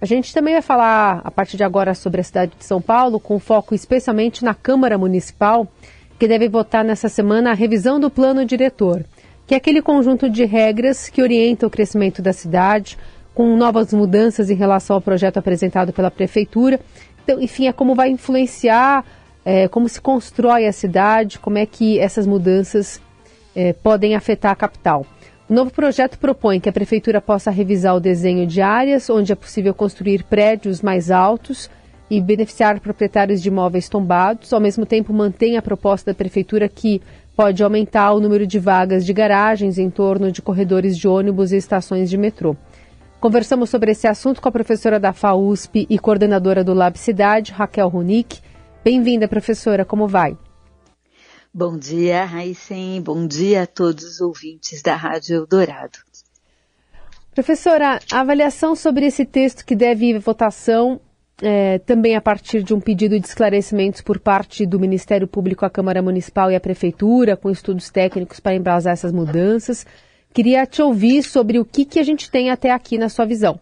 A gente também vai falar a partir de agora sobre a cidade de São Paulo, com foco especialmente na Câmara Municipal, que deve votar nessa semana a revisão do plano diretor, que é aquele conjunto de regras que orienta o crescimento da cidade, com novas mudanças em relação ao projeto apresentado pela Prefeitura. Então, enfim, é como vai influenciar, é, como se constrói a cidade, como é que essas mudanças é, podem afetar a capital. O novo projeto propõe que a Prefeitura possa revisar o desenho de áreas onde é possível construir prédios mais altos e beneficiar proprietários de imóveis tombados. Ao mesmo tempo, mantém a proposta da Prefeitura que pode aumentar o número de vagas de garagens em torno de corredores de ônibus e estações de metrô. Conversamos sobre esse assunto com a professora da FAUSP e coordenadora do Lab Cidade, Raquel Runick. Bem-vinda, professora, como vai? Bom dia, Raíssen. Bom dia a todos os ouvintes da Rádio Eldorado. Professora, a avaliação sobre esse texto que deve ir à votação, é, também a partir de um pedido de esclarecimentos por parte do Ministério Público à Câmara Municipal e à Prefeitura, com estudos técnicos para embasar essas mudanças. Queria te ouvir sobre o que, que a gente tem até aqui na sua visão.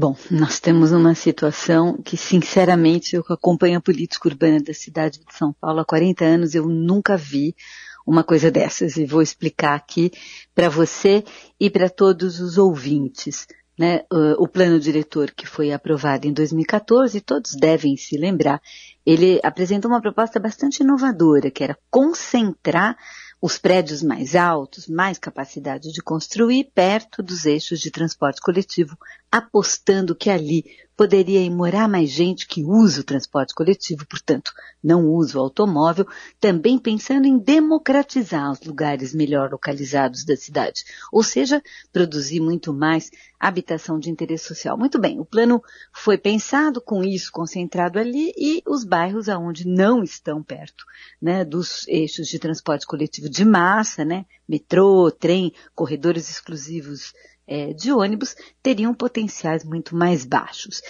Bom, nós temos uma situação que, sinceramente, eu acompanho a política urbana da cidade de São Paulo há 40 anos, eu nunca vi uma coisa dessas e vou explicar aqui para você e para todos os ouvintes. Né, o plano diretor que foi aprovado em 2014, todos devem se lembrar, ele apresentou uma proposta bastante inovadora, que era concentrar os prédios mais altos, mais capacidade de construir perto dos eixos de transporte coletivo, apostando que ali poderia morar mais gente que usa o transporte coletivo, portanto, não usa o automóvel, também pensando em democratizar os lugares melhor localizados da cidade, ou seja, produzir muito mais habitação de interesse social. Muito bem, o plano foi pensado com isso concentrado ali e os bairros aonde não estão perto, né, dos eixos de transporte coletivo de massa, né, metrô, trem, corredores exclusivos é, de ônibus teriam potenciais muito mais baixos.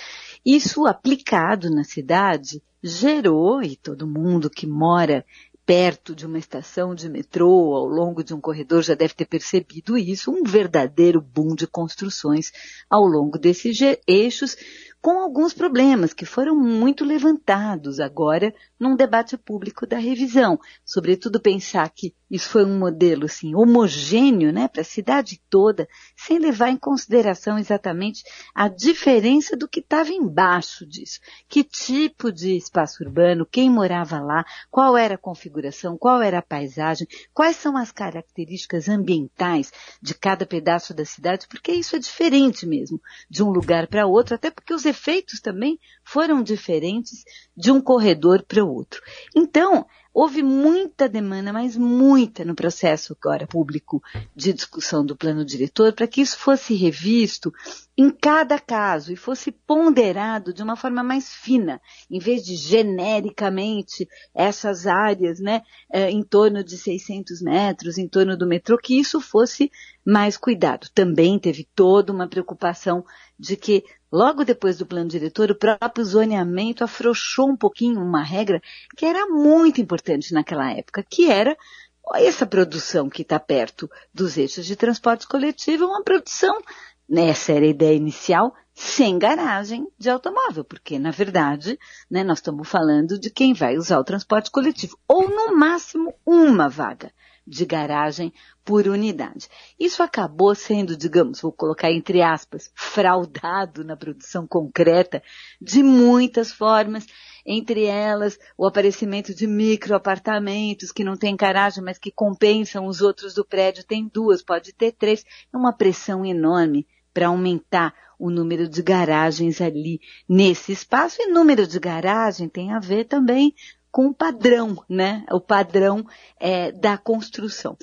Isso aplicado na cidade gerou, e todo mundo que mora perto de uma estação de metrô, ao longo de um corredor, já deve ter percebido isso, um verdadeiro boom de construções ao longo desses eixos, com alguns problemas que foram muito levantados agora num debate público da revisão. Sobretudo pensar que isso foi um modelo assim homogêneo, né, para a cidade toda, sem levar em consideração exatamente a diferença do que estava embaixo disso. Que tipo de espaço urbano, quem morava lá, qual era a configuração, qual era a paisagem, quais são as características ambientais de cada pedaço da cidade, porque isso é diferente mesmo de um lugar para outro, até porque os efeitos também foram diferentes de um corredor para o outro. Então, Houve muita demanda, mas muita no processo agora público de discussão do plano diretor para que isso fosse revisto em cada caso e fosse ponderado de uma forma mais fina, em vez de genericamente essas áreas, né, eh, em torno de 600 metros, em torno do metrô, que isso fosse mais cuidado. Também teve toda uma preocupação de que Logo depois do plano diretor, o próprio zoneamento afrouxou um pouquinho uma regra que era muito importante naquela época, que era essa produção que está perto dos eixos de transporte coletivo, uma produção, nessa era a ideia inicial, sem garagem de automóvel, porque na verdade, né, nós estamos falando de quem vai usar o transporte coletivo, ou no máximo uma vaga de garagem por unidade. Isso acabou sendo, digamos, vou colocar entre aspas, fraudado na produção concreta de muitas formas, entre elas o aparecimento de microapartamentos que não têm garagem, mas que compensam os outros do prédio, tem duas, pode ter três, é uma pressão enorme para aumentar o número de garagens ali nesse espaço. E número de garagem tem a ver também com o padrão, né? O padrão é, da construção.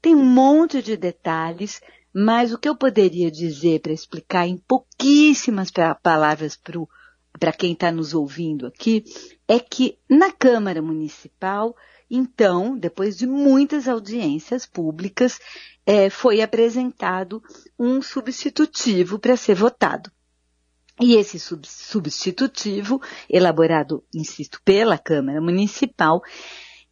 Tem um monte de detalhes, mas o que eu poderia dizer para explicar em pouquíssimas palavras para quem está nos ouvindo aqui é que na Câmara Municipal, então, depois de muitas audiências públicas, é, foi apresentado um substitutivo para ser votado. E esse substitutivo, elaborado, insisto, pela Câmara Municipal,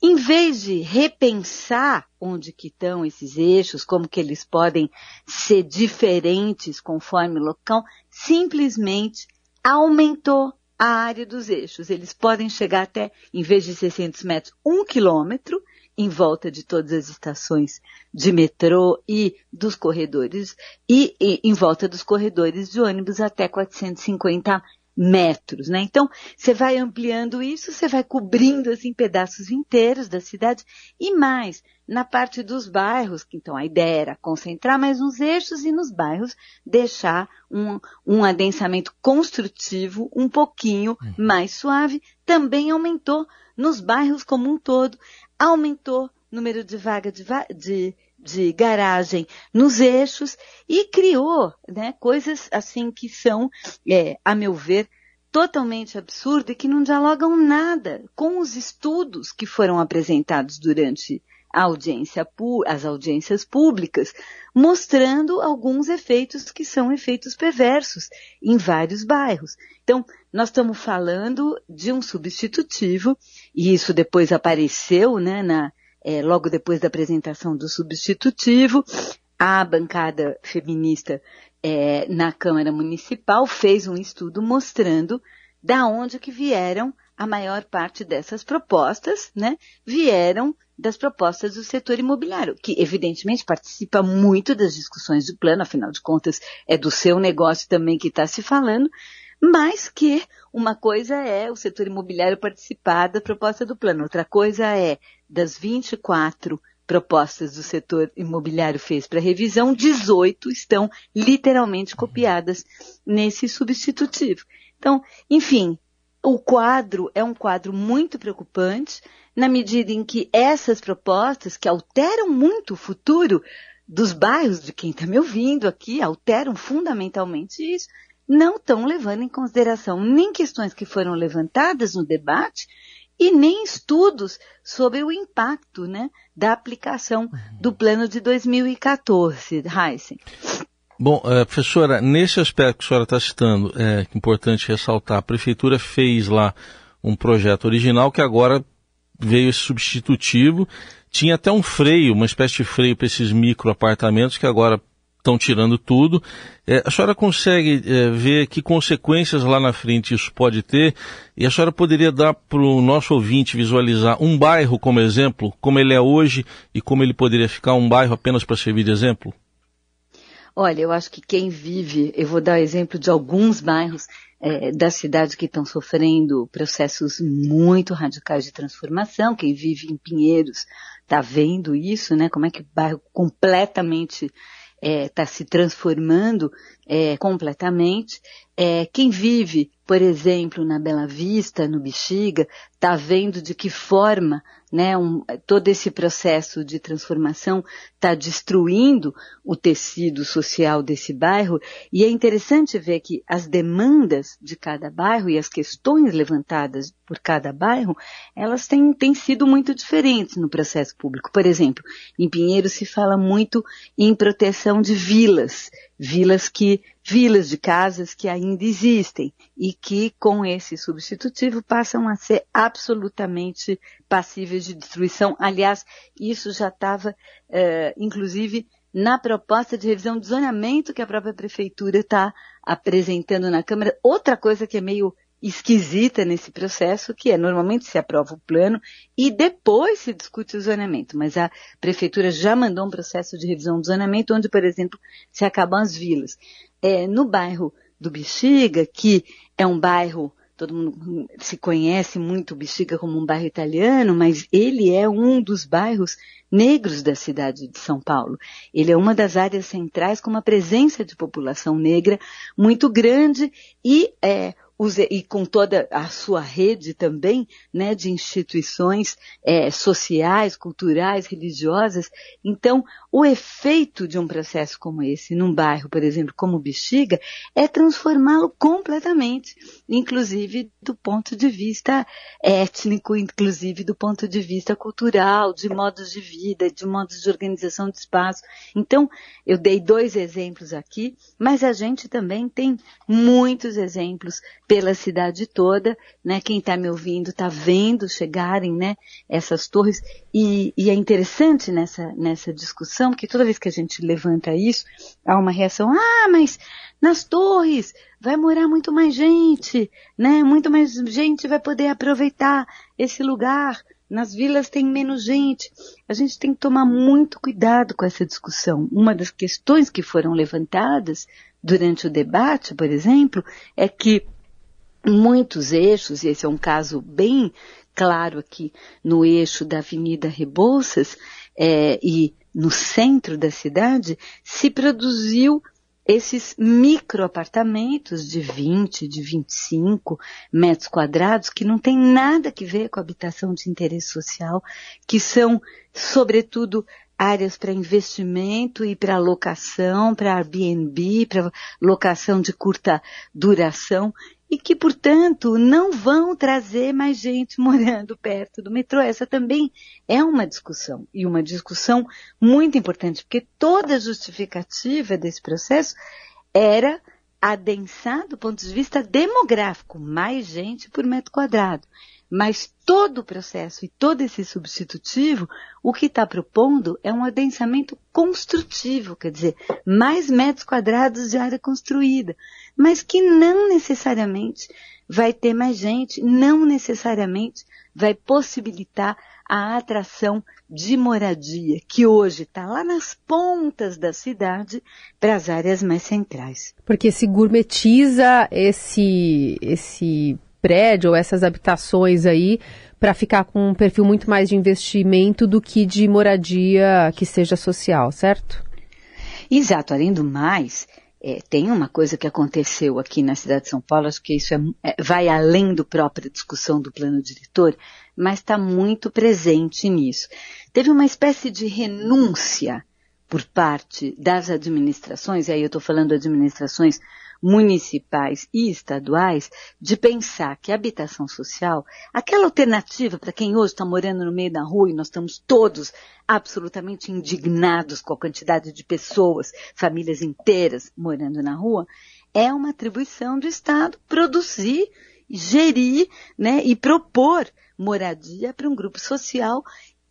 em vez de repensar onde que estão esses eixos, como que eles podem ser diferentes conforme o local, simplesmente aumentou a área dos eixos. Eles podem chegar até, em vez de 600 metros, um quilômetro em volta de todas as estações de metrô e dos corredores, e, e em volta dos corredores de ônibus até 450 metros, né? Então, você vai ampliando isso, você vai cobrindo assim pedaços inteiros da cidade e mais na parte dos bairros, que então a ideia era concentrar mais nos eixos e nos bairros deixar um, um adensamento construtivo um pouquinho uhum. mais suave, também aumentou nos bairros como um todo, aumentou o número de vaga de, de de garagem nos eixos e criou né, coisas assim que são, é, a meu ver, totalmente absurdas e que não dialogam nada com os estudos que foram apresentados durante a audiência, as audiências públicas, mostrando alguns efeitos que são efeitos perversos em vários bairros. Então, nós estamos falando de um substitutivo, e isso depois apareceu né, na, é, logo depois da apresentação do substitutivo, a bancada feminista é, na Câmara Municipal fez um estudo mostrando da onde que vieram a maior parte dessas propostas, né? Vieram das propostas do setor imobiliário, que evidentemente participa muito das discussões do plano, afinal de contas é do seu negócio também que está se falando, mas que uma coisa é o setor imobiliário participar da proposta do plano, outra coisa é das 24 propostas do setor imobiliário fez para revisão, 18 estão literalmente copiadas nesse substitutivo. Então, enfim, o quadro é um quadro muito preocupante, na medida em que essas propostas, que alteram muito o futuro dos bairros de quem está me ouvindo aqui, alteram fundamentalmente isso, não estão levando em consideração nem questões que foram levantadas no debate e nem estudos sobre o impacto né, da aplicação uhum. do plano de 2014, Heisen. Bom, é, professora, nesse aspecto que a senhora está citando, é importante ressaltar, a prefeitura fez lá um projeto original que agora veio esse substitutivo, tinha até um freio, uma espécie de freio para esses micro apartamentos que agora estão tirando tudo. É, a senhora consegue é, ver que consequências lá na frente isso pode ter? E a senhora poderia dar para o nosso ouvinte visualizar um bairro como exemplo, como ele é hoje e como ele poderia ficar um bairro apenas para servir de exemplo? Olha, eu acho que quem vive, eu vou dar exemplo de alguns bairros é, da cidade que estão sofrendo processos muito radicais de transformação. Quem vive em Pinheiros está vendo isso, né? Como é que o bairro completamente está é, tá se transformando é, completamente. É, quem vive, por exemplo, na Bela Vista, no Bexiga, está vendo de que forma né, um, todo esse processo de transformação está destruindo o tecido social desse bairro. E é interessante ver que as demandas de cada bairro e as questões levantadas por cada bairro, elas têm, têm sido muito diferentes no processo público. Por exemplo, em Pinheiro se fala muito em proteção de vilas vilas que vilas de casas que ainda existem e que com esse substitutivo passam a ser absolutamente passíveis de destruição. Aliás, isso já estava, é, inclusive, na proposta de revisão de zoneamento que a própria prefeitura está apresentando na Câmara. Outra coisa que é meio esquisita nesse processo, que é normalmente se aprova o plano e depois se discute o zoneamento. Mas a prefeitura já mandou um processo de revisão do zoneamento, onde, por exemplo, se acabam as vilas. É, no bairro do Bexiga, que é um bairro todo mundo se conhece muito o Bexiga como um bairro italiano, mas ele é um dos bairros negros da cidade de São Paulo. Ele é uma das áreas centrais com uma presença de população negra muito grande e é, e com toda a sua rede também, né, de instituições é, sociais, culturais, religiosas. Então, o efeito de um processo como esse, num bairro, por exemplo, como Bexiga, é transformá-lo completamente, inclusive do ponto de vista étnico, inclusive do ponto de vista cultural, de modos de vida, de modos de organização de espaço. Então, eu dei dois exemplos aqui, mas a gente também tem muitos exemplos pela cidade toda, né? Quem está me ouvindo está vendo chegarem, né? Essas torres e, e, é interessante nessa nessa discussão que toda vez que a gente levanta isso há uma reação. Ah, mas nas torres vai morar muito mais gente, né? Muito mais gente vai poder aproveitar esse lugar. Nas vilas tem menos gente. A gente tem que tomar muito cuidado com essa discussão. Uma das questões que foram levantadas durante o debate, por exemplo, é que muitos eixos, e esse é um caso bem claro aqui no eixo da Avenida Rebouças é, e no centro da cidade, se produziu esses microapartamentos de 20, de 25 metros quadrados, que não tem nada que ver com habitação de interesse social, que são, sobretudo, áreas para investimento e para locação, para Airbnb, para locação de curta duração e que, portanto, não vão trazer mais gente morando perto do metrô. Essa também é uma discussão, e uma discussão muito importante, porque toda justificativa desse processo era adensar do ponto de vista demográfico, mais gente por metro quadrado. Mas todo o processo e todo esse substitutivo, o que está propondo é um adensamento construtivo, quer dizer, mais metros quadrados de área construída, mas que não necessariamente vai ter mais gente, não necessariamente vai possibilitar a atração de moradia, que hoje está lá nas pontas da cidade, para as áreas mais centrais. Porque se gourmetiza esse, esse prédio ou essas habitações aí para ficar com um perfil muito mais de investimento do que de moradia que seja social, certo? Exato. Além do mais, é, tem uma coisa que aconteceu aqui na cidade de São Paulo, acho que isso é, é, vai além do própria discussão do plano diretor, mas está muito presente nisso. Teve uma espécie de renúncia por parte das administrações, e aí eu estou falando administrações municipais e estaduais de pensar que a habitação social, aquela alternativa para quem hoje está morando no meio da rua e nós estamos todos absolutamente indignados com a quantidade de pessoas, famílias inteiras morando na rua, é uma atribuição do Estado produzir, gerir né, e propor moradia para um grupo social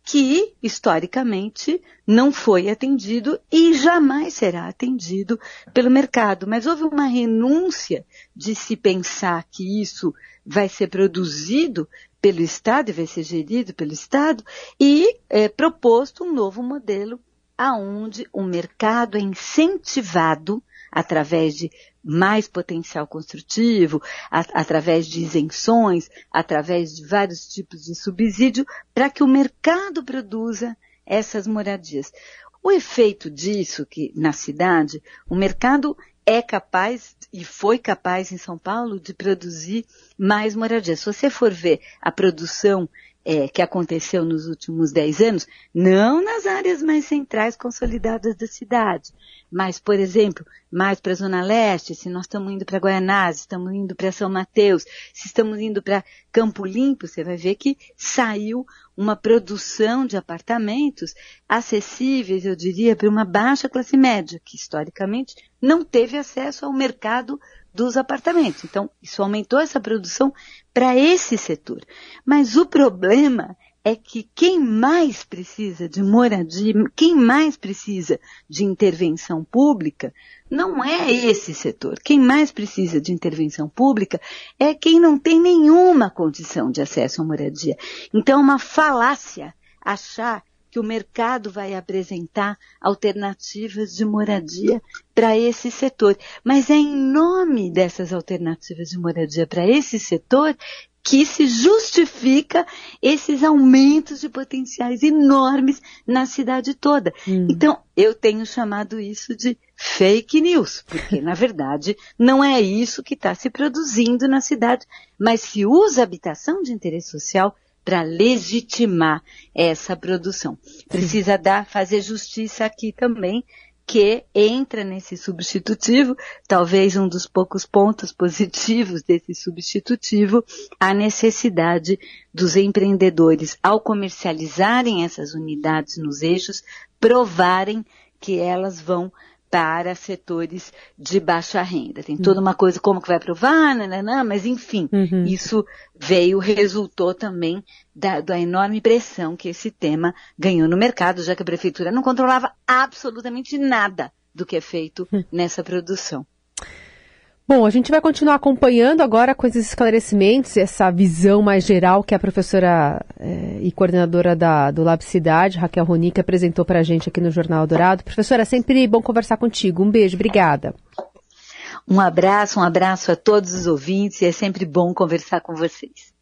que, historicamente, não foi atendido e jamais será atendido pelo mercado. Mas houve uma renúncia de se pensar que isso vai ser produzido pelo Estado e vai ser gerido pelo Estado e é, proposto um novo modelo aonde o mercado é incentivado através de mais potencial construtivo, através de isenções, através de vários tipos de subsídio, para que o mercado produza essas moradias. O efeito disso que na cidade, o mercado é capaz e foi capaz em São Paulo de produzir mais moradias. Se você for ver a produção é, que aconteceu nos últimos dez anos, não nas áreas mais centrais consolidadas da cidade, mas, por exemplo, mais para a Zona Leste, se nós estamos indo para Guaianazes, estamos indo para São Mateus, se estamos indo para Campo Limpo, você vai ver que saiu uma produção de apartamentos acessíveis, eu diria, para uma baixa classe média, que historicamente não teve acesso ao mercado dos apartamentos. Então, isso aumentou essa produção para esse setor. Mas o problema é que quem mais precisa de moradia, quem mais precisa de intervenção pública, não é esse setor. Quem mais precisa de intervenção pública é quem não tem nenhuma condição de acesso à moradia. Então, é uma falácia achar que o mercado vai apresentar alternativas de moradia para esse setor. Mas é em nome dessas alternativas de moradia para esse setor que se justifica esses aumentos de potenciais enormes na cidade toda. Hum. Então, eu tenho chamado isso de fake news, porque na verdade não é isso que está se produzindo na cidade, mas se usa habitação de interesse social para legitimar essa produção. Precisa dar, fazer justiça aqui também, que entra nesse substitutivo, talvez um dos poucos pontos positivos desse substitutivo, a necessidade dos empreendedores, ao comercializarem essas unidades nos eixos, provarem que elas vão para setores de baixa renda. Tem toda uma coisa como que vai provar, nananã, mas enfim, uhum. isso veio, resultou também da, da enorme pressão que esse tema ganhou no mercado, já que a prefeitura não controlava absolutamente nada do que é feito hum. nessa produção. Bom, a gente vai continuar acompanhando agora com esses esclarecimentos, essa visão mais geral que a professora eh, e coordenadora da, do Lab Cidade, Raquel Ronick, apresentou para a gente aqui no Jornal Dourado. Professora, é sempre bom conversar contigo. Um beijo, obrigada. Um abraço, um abraço a todos os ouvintes e é sempre bom conversar com vocês.